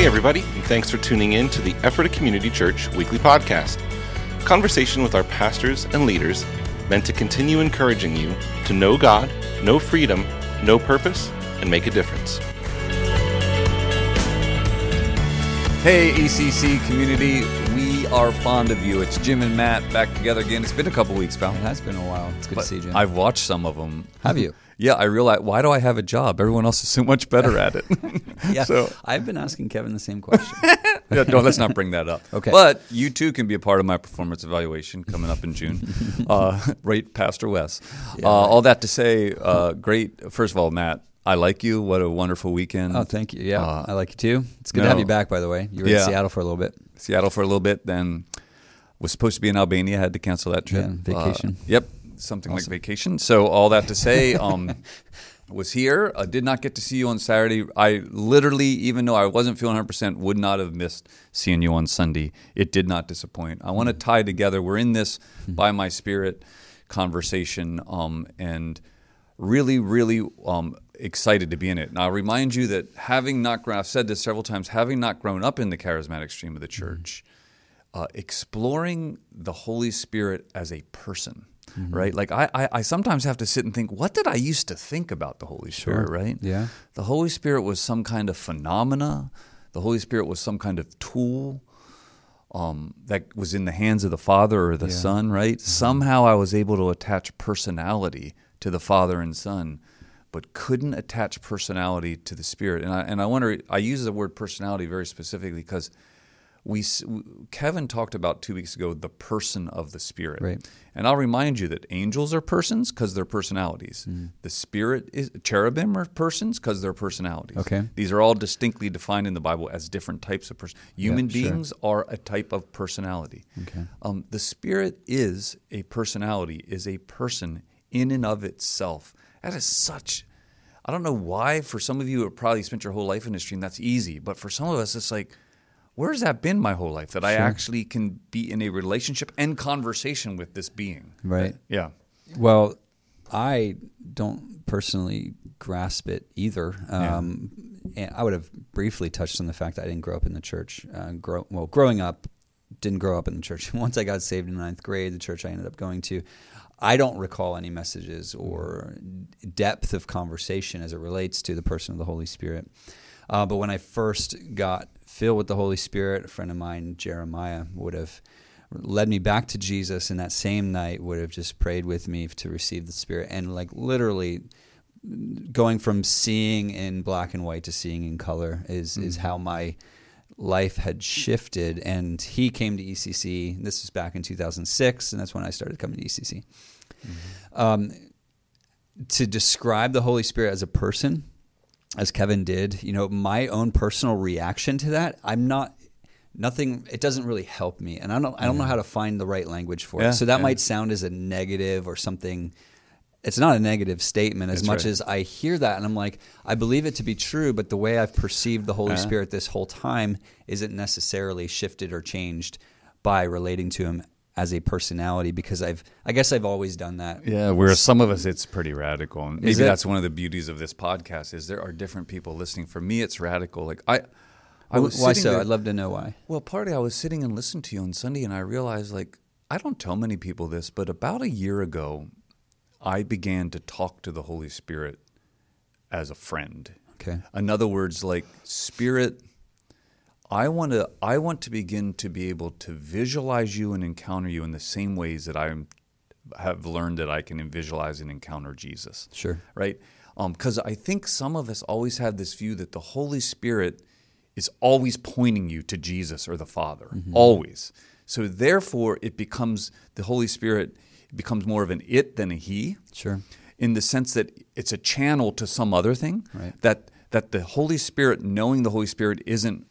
Hey, everybody, and thanks for tuning in to the Ephrata Community Church weekly podcast. Conversation with our pastors and leaders meant to continue encouraging you to know God, know freedom, know purpose, and make a difference. Hey, ECC community, we are fond of you. It's Jim and Matt back together again. It's been a couple weeks, pal. It has been a while. It's good But to see you. I've watched some of them. Have you? Yeah, I realize. Why do I have a job? Everyone else is so much better at it. yeah. So I've been asking Kevin the same question. yeah, no, let's not bring that up. Okay. But you too can be a part of my performance evaluation coming up in June. uh, right, Pastor Wes. Yeah, uh. All that to say, uh, great. First of all, Matt, I like you. What a wonderful weekend. oh, thank you. Yeah, Uh, I like you too. It's good no. to have you back. By the way, you were Yeah. in Seattle for a little bit. Seattle for a little bit, then was supposed to be in Albania, had to cancel that trip. Yeah, vacation. Uh, yep, something like vacation. So all that to say, um, was here. I did not get to see you on Saturday. I literally, even though I wasn't feeling 100, percent would not have missed seeing you on Sunday. It did not disappoint. I want to tie together. We're in this by my spirit conversation, um, and really, really um, excited to be in it. Now, I'll remind you that having not grown, I've said this several times, having not grown up in the charismatic stream of the church, uh, exploring the Holy Spirit as a person, right? Like I, I, I sometimes have to sit and think, what did I used to think about the Holy Spirit, right? Yeah. The Holy Spirit was some kind of phenomena. The Holy Spirit was some kind of tool um, that was in the hands of the Father or the Yeah. Son, right? Somehow I was able to attach personality to the Father and Son, but couldn't attach personality to the Spirit. And I, and I wonder, I use the word personality very specifically because we Kevin talked about two weeks ago the person of the Spirit, Right. And I'll remind you that angels are persons because they're personalities. Mm-hmm. The Spirit is cherubim are persons because they're personalities. Okay. these are all distinctly defined in the Bible as different types of person. Human sure. beings are a type of personality. Okay. Um, the Spirit is a personality, is a person in and of itself. That is such. I don't know why. For some of you, who have probably spent your whole life in this stream. That's easy, but for some of us, it's like, where's that been my whole life? That I actually can be in a relationship and conversation with this being. Right. Yeah. Well, I don't personally grasp it either. Um, and I would have briefly touched on the fact that I didn't grow up in the church. Uh, grow, well, growing up, didn't grow up in the church. Once I got saved in ninth grade, the church I ended up going to, I don't recall any messages or depth of conversation as it relates to the person of the Holy Spirit. Uh, but when I first got filled with the Holy Spirit, a friend of mine, Jeremiah, would have led me back to Jesus, and that same night would have just prayed with me to receive the Spirit, and like literally going from seeing in black and white to seeing in color is is how my life had shifted. And he came to ECC. This was back in 2006, and that's when I started coming to ECC. Um, to describe the Holy Spirit as a person, as Kevin did, you know, my own personal reaction to that, I'm not nothing it doesn't really help me and I don't I don't know how to find the right language for Yeah, it. So that yeah. might sound as a negative or something it's not a negative statement as That's much right. as I hear that and I'm like, I believe it to be true, but the way I've perceived the Holy Yeah. Spirit this whole time isn't necessarily shifted or changed by relating to him as a personality because I've I guess I've always done that. Yeah, whereas some of us, it's pretty radical. And maybe that's one of the beauties of this podcast is there are different people listening. For me, it's radical. Like I, I was Why so? there- I'd love to know why. Well, partly I was sitting and listening to you on Sunday, and I realized like I don't tell many people this, but about a year ago, I began to talk to the Holy Spirit as a friend. Okay. In other words, like Spirit, I want to I want to begin to be able to visualize you and encounter you in the same ways that I have learned that I can visualize and encounter Jesus Sure. right? Um, because I think some of us always have this view that the Holy Spirit is always pointing you to Jesus or the Father, mm-hmm. always. So therefore, it becomes the Holy Spirit becomes more of an it than a he, Sure. in the sense that it's a channel to some other thing. Right. That that the Holy Spirit, knowing the Holy Spirit, isn't.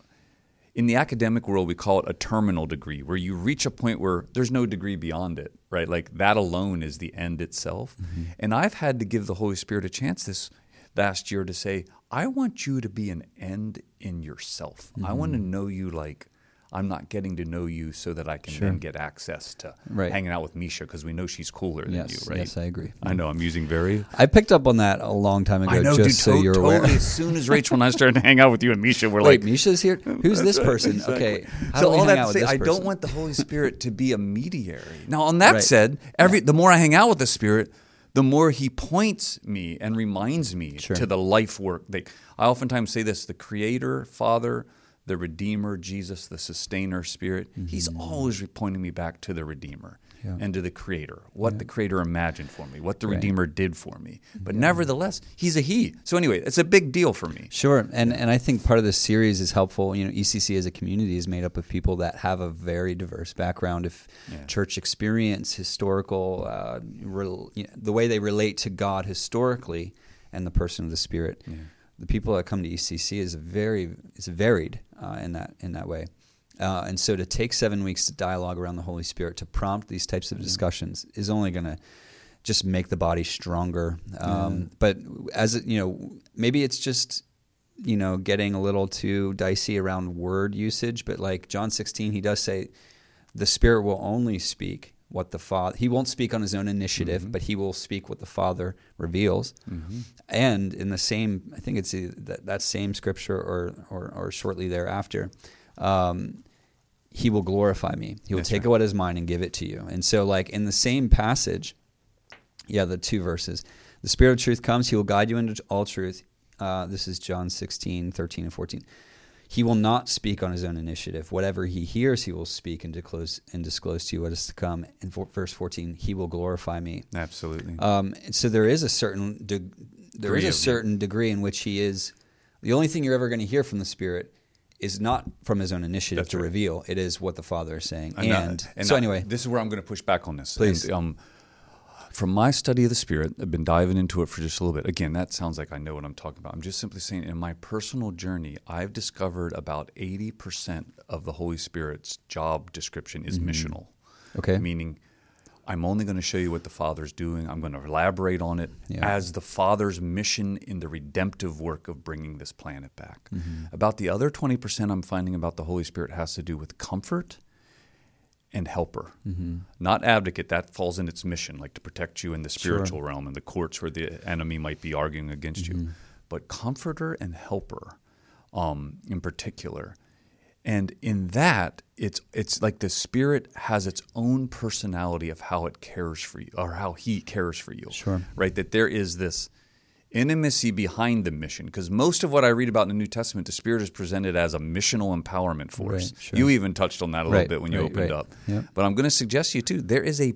In the academic world, we call it a terminal degree, where you reach a point where there's no degree beyond it, right? Like that alone is the end itself. Mm-hmm. And I've had to give the Holy Spirit a chance this last year to say, I want you to be an end in yourself. I want to mm-hmm. know you like I'm not getting to know you so that I can Sure. then get access to Right. hanging out with Misha because we know she's cooler than Yes, you, right? yes, I agree. I know I'm using very. I picked up on that a long time ago, I know, just dude. so to- you're totally. aware. As soon as Rachel and I started to hang out with you and Misha, we're Wait, like, Misha's here. Who's this person? Okay, how so all that to say, I don't want the Holy Spirit to be a mediary. Now, on that Right. said, every the more I hang out with the Spirit, the more He points me and reminds me Sure. to the life work. Like I oftentimes say this: the Creator, Father, the Redeemer, Jesus, the Sustainer, Spirit. He's always pointing me back to the Redeemer. Mm-hmm. Yeah. And to the Creator, what the Creator imagined for me, what the Right. Redeemer did for me. But nevertheless, He's a He. So anyway, it's a big deal for me. Sure, and and I think part of this series is helpful. You know, ECC as a community is made up of people that have a very diverse background, of Yeah. church experience, historical, uh, rel, you know, the way they relate to God historically, and the person of the Spirit. The people that come to ECC is very is varied uh, in that in that way. Uh, and so to take seven weeks to dialogue around the Holy Spirit to prompt these types of discussions is only going to just make the body stronger. Um, But as it, you know, maybe it's just you know getting a little too dicey around word usage. But like John 16, he does say the Spirit will only speak what the Father. He won't speak on his own initiative, but he will speak what the Father reveals. And in the same, I think it's that, that same scripture or, or or shortly thereafter. Um, he will glorify me. He will That's take right. what is mine and give it to you. And so, like in the same passage, yeah, the two verses. The Spirit of truth comes, He will guide you into all truth. Uh, this is John 16, 13, and 14. He will not speak on his own initiative. Whatever he hears, he will speak and disclose, and disclose to you what is to come. In for, verse 14, he will glorify me. Absolutely. Um, so there is a certain de- there is Degree a certain degree in which he is. The only thing you're ever going to hear from the Spirit is not from his own initiative That's to right. reveal. It is what the Father is saying. And, And, and so anyway, this is where I'm going to push back on this. Please. And, um, from my study of the Spirit, I've been diving into it for just a little bit. Again, that sounds like I know what I'm talking about. I'm just simply saying, in my personal journey, I've discovered about 80% of the Holy Spirit's job description is missional. Mm-hmm. Okay. Meaning, I'm only going to show you what the Father's doing. I'm going to elaborate on it Yeah. as the Father's mission in the redemptive work of bringing this planet back. Mm-hmm. About the other 20% I'm finding about the Holy Spirit has to do with comfort and helper, Mm-hmm. not advocate. That falls in its mission, like to protect you in the spiritual realm and the courts where the enemy might be arguing against Mm-hmm. you. But comforter and helper, um, in particular, and in that, it's it's like the spirit has its own personality of how it cares for you or how he cares for you. Sure. Right. That there is this intimacy behind the mission because most of what I read about in the New Testament, the Spirit is presented as a missional empowerment force. Right, sure. You even touched on that a little bit when you right, opened right. up. Yep. But I'm going to suggest to you too. There is a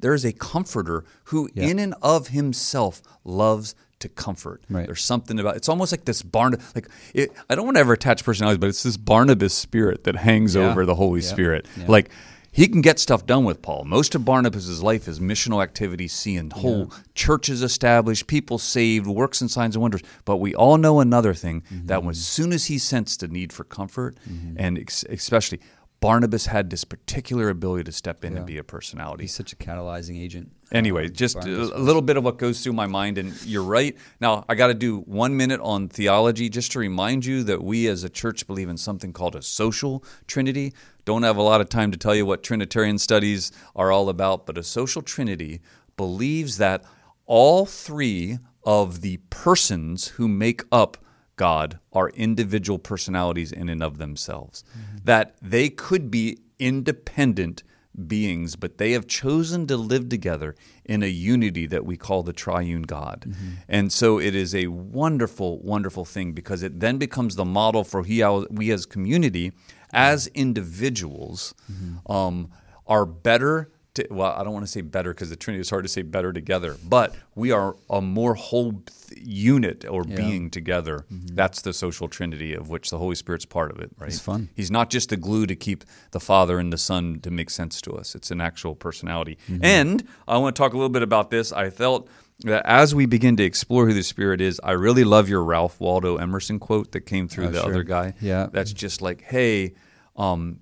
there is a comforter who, Yeah. in and of himself, loves to comfort. Right. There's something about it's almost like this Barnabas. Like it, I don't want to ever attach personalities, but it's this Barnabas spirit that hangs Yeah. over the Holy Yeah. Spirit. Like he can get stuff done with Paul. Most of Barnabas' life is missional activity, seeing whole churches established, people saved, works and signs and wonders. But we all know another thing that Mm-hmm. as soon as he sensed a need for comfort, and ex- especially Barnabas had this particular ability to step in and be a personality. he's such a catalyzing agent. Anyway, just Barnabas a little bit of what goes through my mind, and you're right. Now, I got to do one minute on theology just to remind you that we as a church believe in something called a social trinity. Don't have a lot of time to tell you what Trinitarian studies are all about, but a social trinity believes that all three of the persons who make up God are individual personalities in and of themselves. That they could be independent beings, but they have chosen to live together in a unity that we call the triune God. Mm-hmm. And so it is a wonderful, wonderful thing because it then becomes the model for he, we as community, as mm-hmm. individuals, mm-hmm. um, are better. Well, I don't want to say better because the Trinity is hard to say better together, but we are a more whole th- unit or being together. That's the social Trinity of which the Holy Spirit's part of it, right? It's fun. He's not just the glue to keep the Father and the Son to make sense to us. It's an actual personality. And I want to talk a little bit about this. I felt that as we begin to explore who the Spirit is, I really love your Ralph Waldo Emerson quote that came through Oh, the sure. other guy. Yeah. That's just like, hey, um,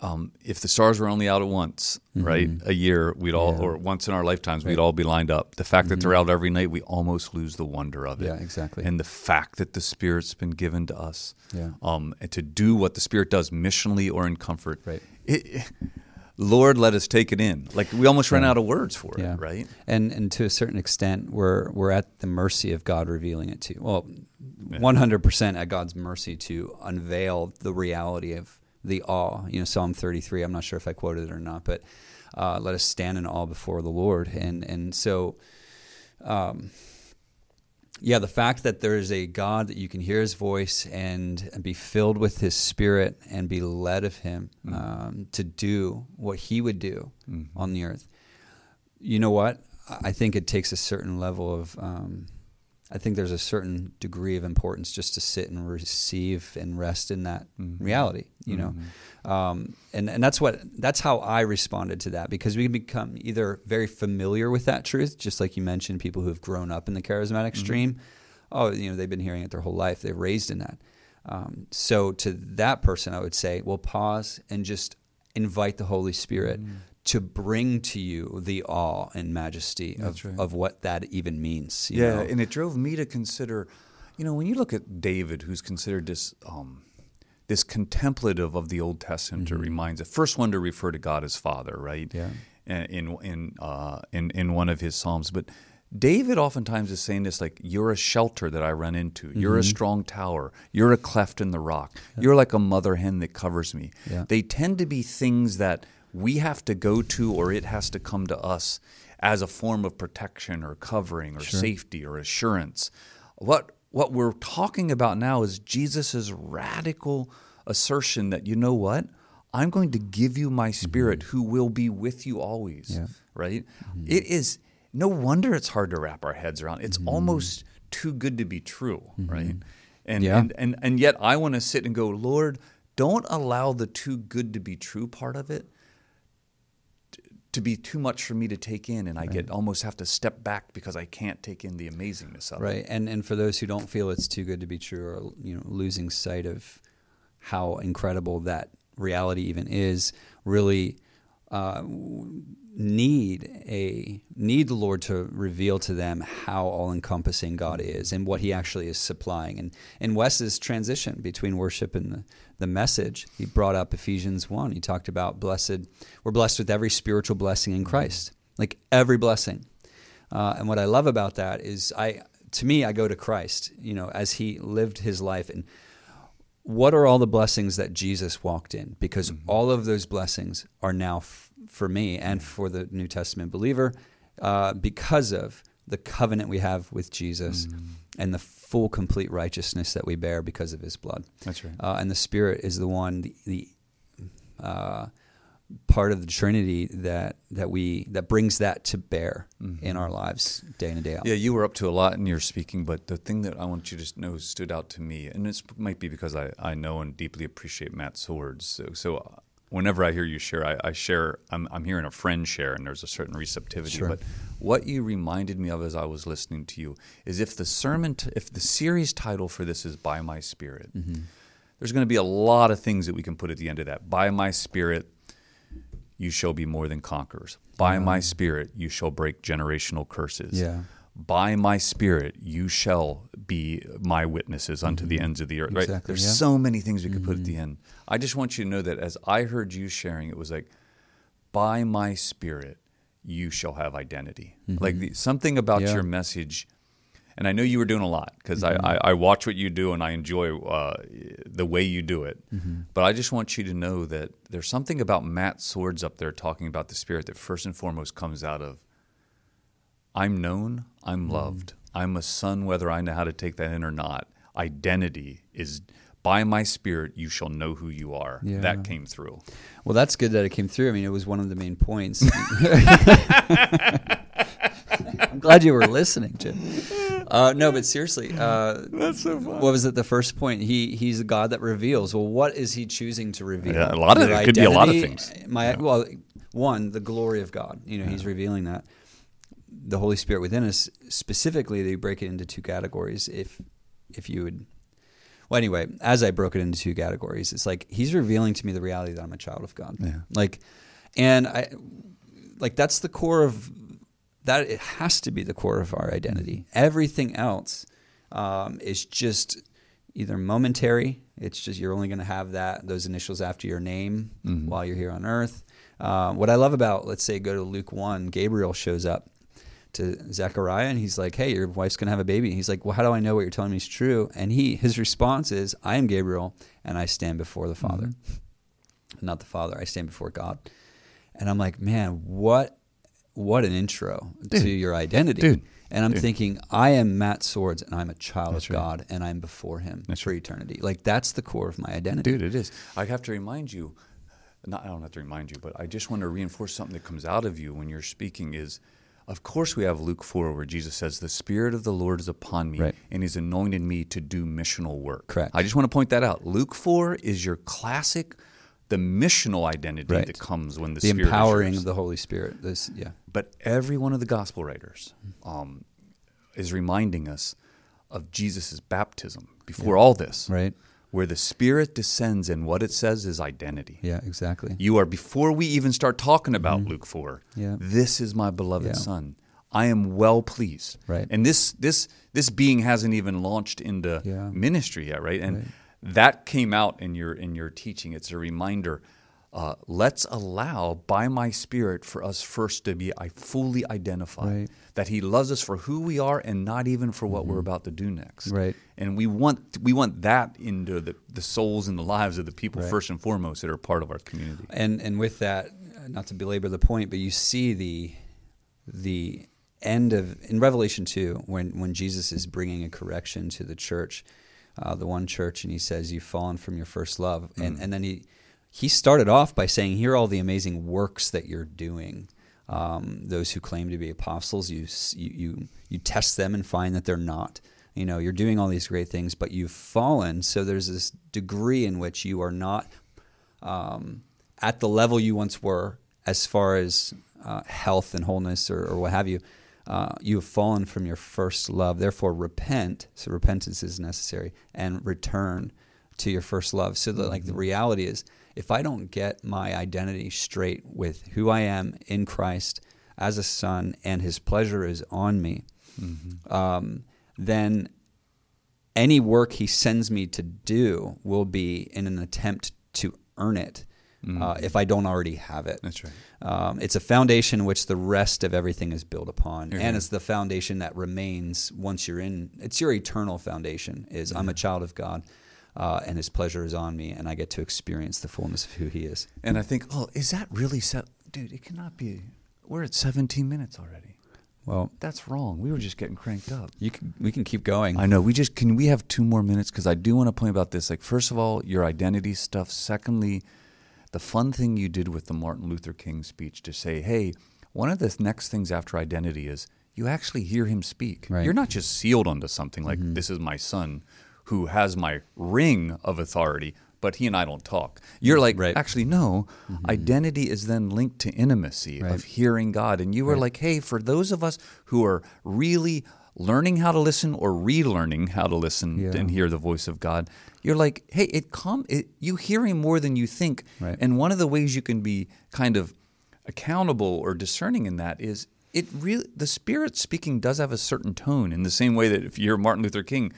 um, if the stars were only out at once, right, a year, we'd all, Mm-hmm. Yeah. or once in our lifetimes, we'd all be lined up. The fact that they're out every night, we almost lose the wonder of it. Mm-hmm. Yeah, exactly. And the fact that the Spirit's been given to us, Yeah. um, and to do what the Spirit does, missionally or in comfort. Right. It, Lord, let us take it in. Like we almost ran out of words for Yeah. it, right? And and to a certain extent, we're we're at the mercy of God revealing it to you. Well, one hundred percent at God's mercy to unveil the reality of the awe. You know, Psalm thirty three. I'm not sure if I quoted it or not, but uh, let us stand in awe before the Lord. And and so, um, yeah, the fact that there is a God that you can hear His voice and, and be filled with His Spirit and be led of Him um, to do what He would do on the earth. You know what? I I think it takes a certain level of. Um, I think there's a certain degree of importance just to sit and receive and rest in that reality. You know, um, and and that's what that's how I responded to that because we can become either very familiar with that truth, just like you mentioned, people who have grown up in the charismatic stream. Oh, you know, they've been hearing it their whole life. They're raised in that. Um, so to that person, I would say, well, pause and just invite the Holy Spirit to bring to you the awe and majesty of, right. of what that even means. you Yeah, know? and it drove me to consider, you know, when you look at David, who's considered this um, this contemplative of the Old Testament, it reminds the first one to refer to God as Father, right? Yeah. In in uh, in in one of his psalms, but David oftentimes is saying this like, "You're a shelter that I run into. You're a strong tower. You're a cleft in the rock. You're like a mother hen that covers me." Yeah. They tend to be things that we have to go to, or it has to come to us as a form of protection or covering or safety or assurance. What what we're talking about now is Jesus' radical assertion that you know what? I'm going to give you my mm-hmm. spirit who will be with you always. Yeah. Right? Mm-hmm. It is no wonder it's hard to wrap our heads around. It's mm-hmm. almost too good to be true, right? And, Yeah. and and and yet I want to sit and go, Lord, don't allow the too good to be true part of it to be too much for me to take in and I get almost have to step back because I can't take in the amazingness of it. right and and for those who don't feel it's too good to be true or you know losing sight of how incredible that reality even is really uh, need a need the Lord to reveal to them how all encompassing God is and what He actually is supplying. And in Wes's transition between worship and the, the message, he brought up Ephesians one. He talked about blessed. We're blessed with every spiritual blessing in Christ, like every blessing. Uh, and what I love about that is I to me I go to Christ. You know, as He lived His life and what are all the blessings that Jesus walked in? Because all of those blessings are now f- for me and for the New Testament believer uh, because of the covenant we have with Jesus and the full, complete righteousness that we bear because of his blood. That's right. Uh, and the Spirit is the one, the, the uh, part of the Trinity that, that we that brings that to bear in our lives day in and day out. Yeah, you were up to a lot in your speaking, but the thing that I want you to know stood out to me, and this might be because I, I know and deeply appreciate Matt Swords. So, so uh, whenever I hear you share, I, I share, I'm, I'm hearing a friend share, and there's a certain receptivity. Sure. But what you reminded me of as I was listening to you is if the sermon, t- if the series title for this is By My Spirit, there's going to be a lot of things that we can put at the end of that. By My Spirit, you shall be more than conquerors. By my spirit, you shall break generational curses. Yeah. By my spirit, you shall be my witnesses unto the ends of the earth. Right? There's yeah. so many things we could put at the end. I just want you to know that as I heard you sharing, it was like, by my spirit, you shall have identity. Like the, something about Yeah. your message. And I know you were doing a lot because Mm-hmm. I, I, I watch what you do and I enjoy uh, the way you do it. Mm-hmm. But I just want you to know that there's something about Matt Swords up there talking about the Spirit that first and foremost comes out of I'm known. I'm mm. loved, I'm a son whether I know how to take that in or not. Identity is by my Spirit, you shall know who you are. Yeah. That came through. Well, that's good that it came through. I mean, it was one of the main points. I'm glad you were listening, Jim. Uh, no, but seriously, uh, That's so fun. what was it? The first point. He he's a God that reveals. Well, what is he choosing to reveal? Yeah, a lot of- it could be a lot of things. My well, one the glory of God. You know, he's revealing that the Holy Spirit within us. Specifically, they break it into two categories. If if you would well, anyway, as I broke it into two categories, it's like he's revealing to me the reality that I'm a child of God. Yeah. Like, and I, like that's the core of that. It has to be the core of our identity. Everything else um, is just either momentary. It's just you're only going to have that those initials after your name Mm-hmm. while you're here on earth. Uh, what I love about, let's say, go to Luke one, Gabriel shows up to Zechariah and he's like, "Hey, your wife's going to have a baby." And he's like, "Well, how do I know what you're telling me is true?" And he his response is, "I am Gabriel, and I stand before the Father, not the Father. I stand before God." And I'm like, "Man, what what an intro to your identity." Dude. And I'm Dude. thinking, I am Matt Swords, and I'm a child That's of right. God, and I'm before Him That's for eternity. Like that's the core of my identity. Dude, it is. I have to remind you, not, I don't have to remind you, but I just want to reinforce something that comes out of you when you're speaking is, of course, we have Luke 4 where Jesus says, The Spirit of the Lord is upon me, Right. and He's anointed me to do missional work. Correct. I just want to point that out. Luke 4 is your classic, the missional identity Right. that comes when the, the Spirit empowering of the Holy Spirit. This, yeah, But every one of the gospel writers um, is reminding us of Jesus' baptism before all this, right. where the Spirit descends and what it says is identity. Yeah, exactly. You are, before we even start talking about Luke 4, Mm-hmm. Yeah. this is my beloved Yeah. Son. I am well pleased. Right. And this, this, this being hasn't even launched into Yeah. ministry yet, right? And Right. That came out in your, in your teaching. It's a reminder. Uh, let's allow by my spirit for us first to be I fully identify Right. Mm-hmm. that he loves us for who we are and not even for what we're about to do next Right. and we want we want that into the, the souls and the lives of the people Right. first and foremost that are part of our community And and with that, not to belabor the point, but you see the the end of in Revelation two when when Jesus is bringing a correction to the church, uh, the one church, and he says, "You've fallen from your first love," and and then he he started off by saying, "Here are all the amazing works that you're doing." Um, those who claim to be apostles, you, you you you test them and find that they're not. You know, you're doing all these great things, but you've fallen. So there's this degree in which you are not um, at the level you once were as far as uh, health and wholeness or, or what have you. Uh, you have fallen from your first love. Therefore, repent. So repentance is necessary and return to your first love. So that, like, the reality is, if I don't get my identity straight with who I am in Christ as a son, and His pleasure is on me, um, then any work he sends me to do will be in an attempt to earn it uh, if I don't already have it. Mm. That's right. Um, it's a foundation which the rest of everything is built upon, You're and it's the foundation that remains once you're in. It's your eternal foundation. Is I'm a child of God, uh, and His pleasure is on me, and I get to experience the fullness of who He is. and i think oh is that really set dude it cannot be we're at 17 minutes already Well, that's wrong we were just getting cranked up you can, we can keep going. i know we just can we have two more minutes because i do want to point about this like first of all your identity stuff secondly the fun thing you did with the martin luther king speech to say hey one of the next things after identity is you actually hear him speak. Right. you're not just sealed onto something like mm-hmm. this is my son who has my ring of authority but he and i don't talk. You're like Right. actually no. Mm-hmm. Identity is then linked to intimacy Right. of hearing god. And you were like hey for those of us who are really learning how to listen or relearning how to listen Yeah. and hear the voice of god you're like hey it come it, you hear him more than you think Right. and one of the ways you can be kind of accountable or discerning in that is it really the spirit speaking does have a certain tone in the same way that if you're Martin Luther King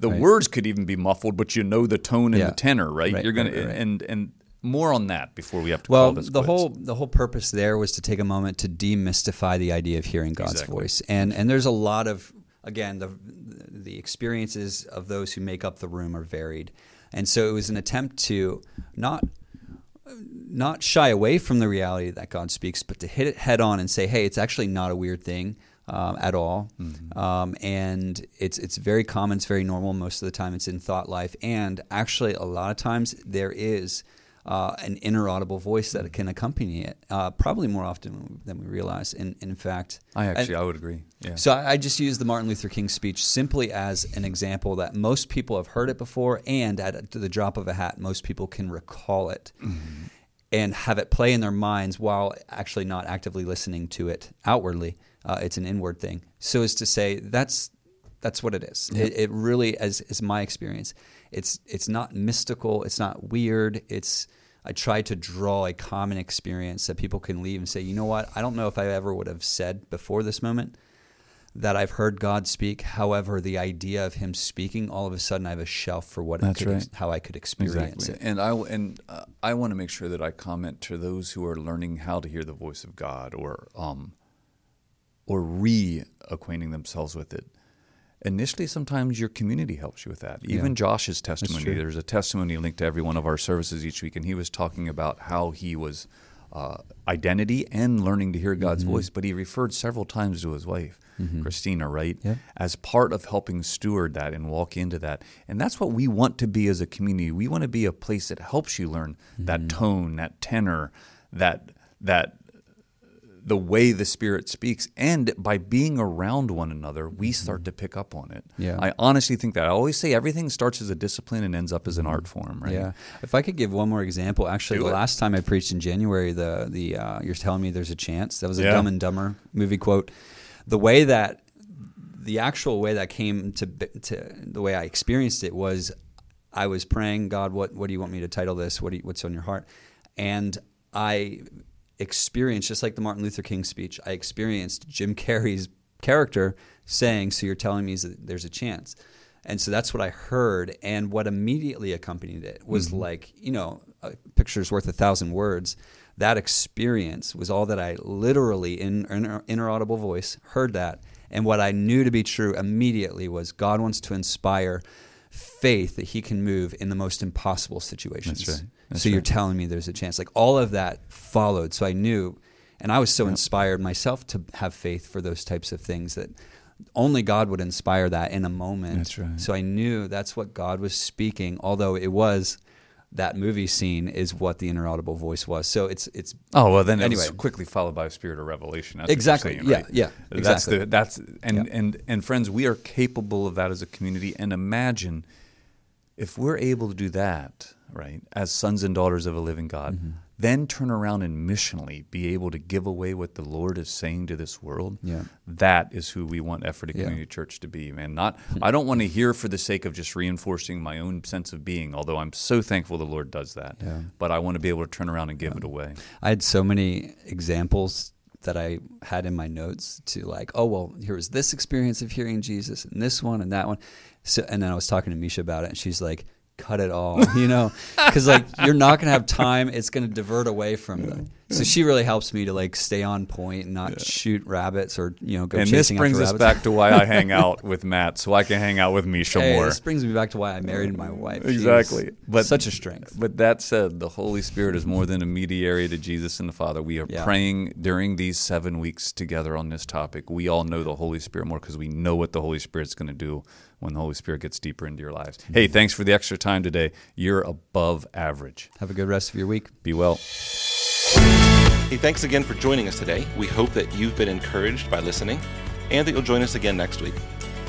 the Right. words could even be muffled but you know the tone and Yeah. the tenor right, Right, you're gonna and and more on that before we have to Well, call this the quits. whole the whole purpose there was to take a moment to demystify the idea of hearing God's Exactly. voice, and and there's a lot of again the the experiences of those who make up the room are varied, and so it was an attempt to not not shy away from the reality that God speaks, but to hit it head on and say, hey, it's actually not a weird thing. Um, at all, um, and it's it's very common. It's very normal. Most of the time, it's in thought life, and actually, a lot of times there is uh, an inner audible voice that can accompany it, uh, probably more often than we realize. And, in fact, I actually I would agree yeah so I I just use the Martin Luther King speech simply as an example that most people have heard it before, and at the drop of a hat, most people can recall it and have it play in their minds while actually not actively listening to it outwardly. Uh, it's an inward thing. So as to say that's that's what it is. It, it really, as is my experience, it's it's not mystical. It's not weird. It's I try to draw a common experience that people can leave and say, you know what? I don't know if I ever would have said before this moment that I've heard God speak. However, the idea of Him speaking, all of a sudden, I have a shelf for what That's could, right. how I could experience Exactly. it. And I and uh, I want to make sure that I comment to those who are learning how to hear the voice of God or um or reacquainting themselves with it. Initially, sometimes your community helps you with that. Even Yeah. Josh's testimony. There's a testimony linked to every one of our services each week, and he was talking about how he was uh, identity and learning to hear God's mm-hmm. voice. But he referred several times to his wife, mm-hmm. Christina, right, Yeah. as part of helping steward that and walk into that. And that's what we want to be as a community. We want to be a place that helps you learn that mm-hmm. tone, that tenor, that that the way the spirit speaks and by being around one another we start to pick up on it Yeah. i honestly think that i always say everything starts as a discipline and ends up as an art form right Yeah. If I could give one more example, actually, Do the it. last time I preached in January, the the uh, you're telling me there's a chance. That was a Yeah. Dumb and Dumber movie quote. The way that the actual way that came to to the way I experienced it was, I was praying, God, what what do you want me to title this? What do you, what's on your heart? And I experienced just like the Martin Luther King speech. I experienced Jim Carrey's character saying, "So you're telling me that there's a chance." And so that's what I heard. And what immediately accompanied it was mm-hmm. like, you know, a picture's worth a thousand words. That experience was all that I literally, in in inner audible voice, heard that. And what I knew to be true immediately was God wants to inspire faith that He can move in the most impossible situations. That's right. That's so you're telling me there's a chance. Like all of that followed. So I knew, and I was so inspired myself to have faith for those types of things that only God would inspire that in a moment. That's right. So I knew that's what God was speaking, although it was that movie scene is what the inaudible voice was. So it's it's Oh well, then Anyway. quickly followed by a spirit of revelation. That's Exactly. saying, Yeah, right? yeah, That's exactly. the that's and Yeah. and and friends, we are capable of that as a community. And imagine if we're able to do that, right, as sons and daughters of a living God, Mm-hmm. then turn around and missionally be able to give away what the Lord is saying to this world. Yeah. That is who we want Ephrata Yeah. Community Church to be, man. Not I don't want to hear for the sake of just reinforcing my own sense of being, although I'm so thankful the Lord does that. Yeah. But I want to be able to turn around and give it away. I had so many examples that I had in my notes to like, oh well, here was this experience of hearing Jesus and this one and that one. So and then I was talking to Misha about it, and she's like, cut it all, you know, because like you're not gonna have time. It's gonna divert away from the. So she really helps me to like stay on point and not shoot rabbits or you know go and this brings us back to why I hang out with Matt, so I can hang out with Misha Hey, more. this brings me back to why I married my wife. Exactly. But- such a strength. But that said, the Holy Spirit is more than a mediator to Jesus and the Father. We are Yeah. praying during these seven weeks together on this topic. We all know the Holy Spirit more because we know what the Holy Spirit's going to do when the Holy Spirit gets deeper into your lives. Mm-hmm. Hey, thanks for the extra time today. You're above average. Have a good rest of your week. Be well. Hey, thanks again for joining us today. We hope that you've been encouraged by listening and that you'll join us again next week.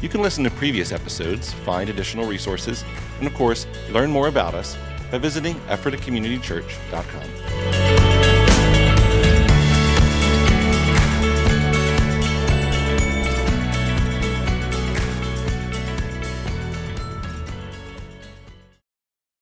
You can listen to previous episodes, find additional resources, and of course, learn more about us by visiting ephratacommunitychurch.com.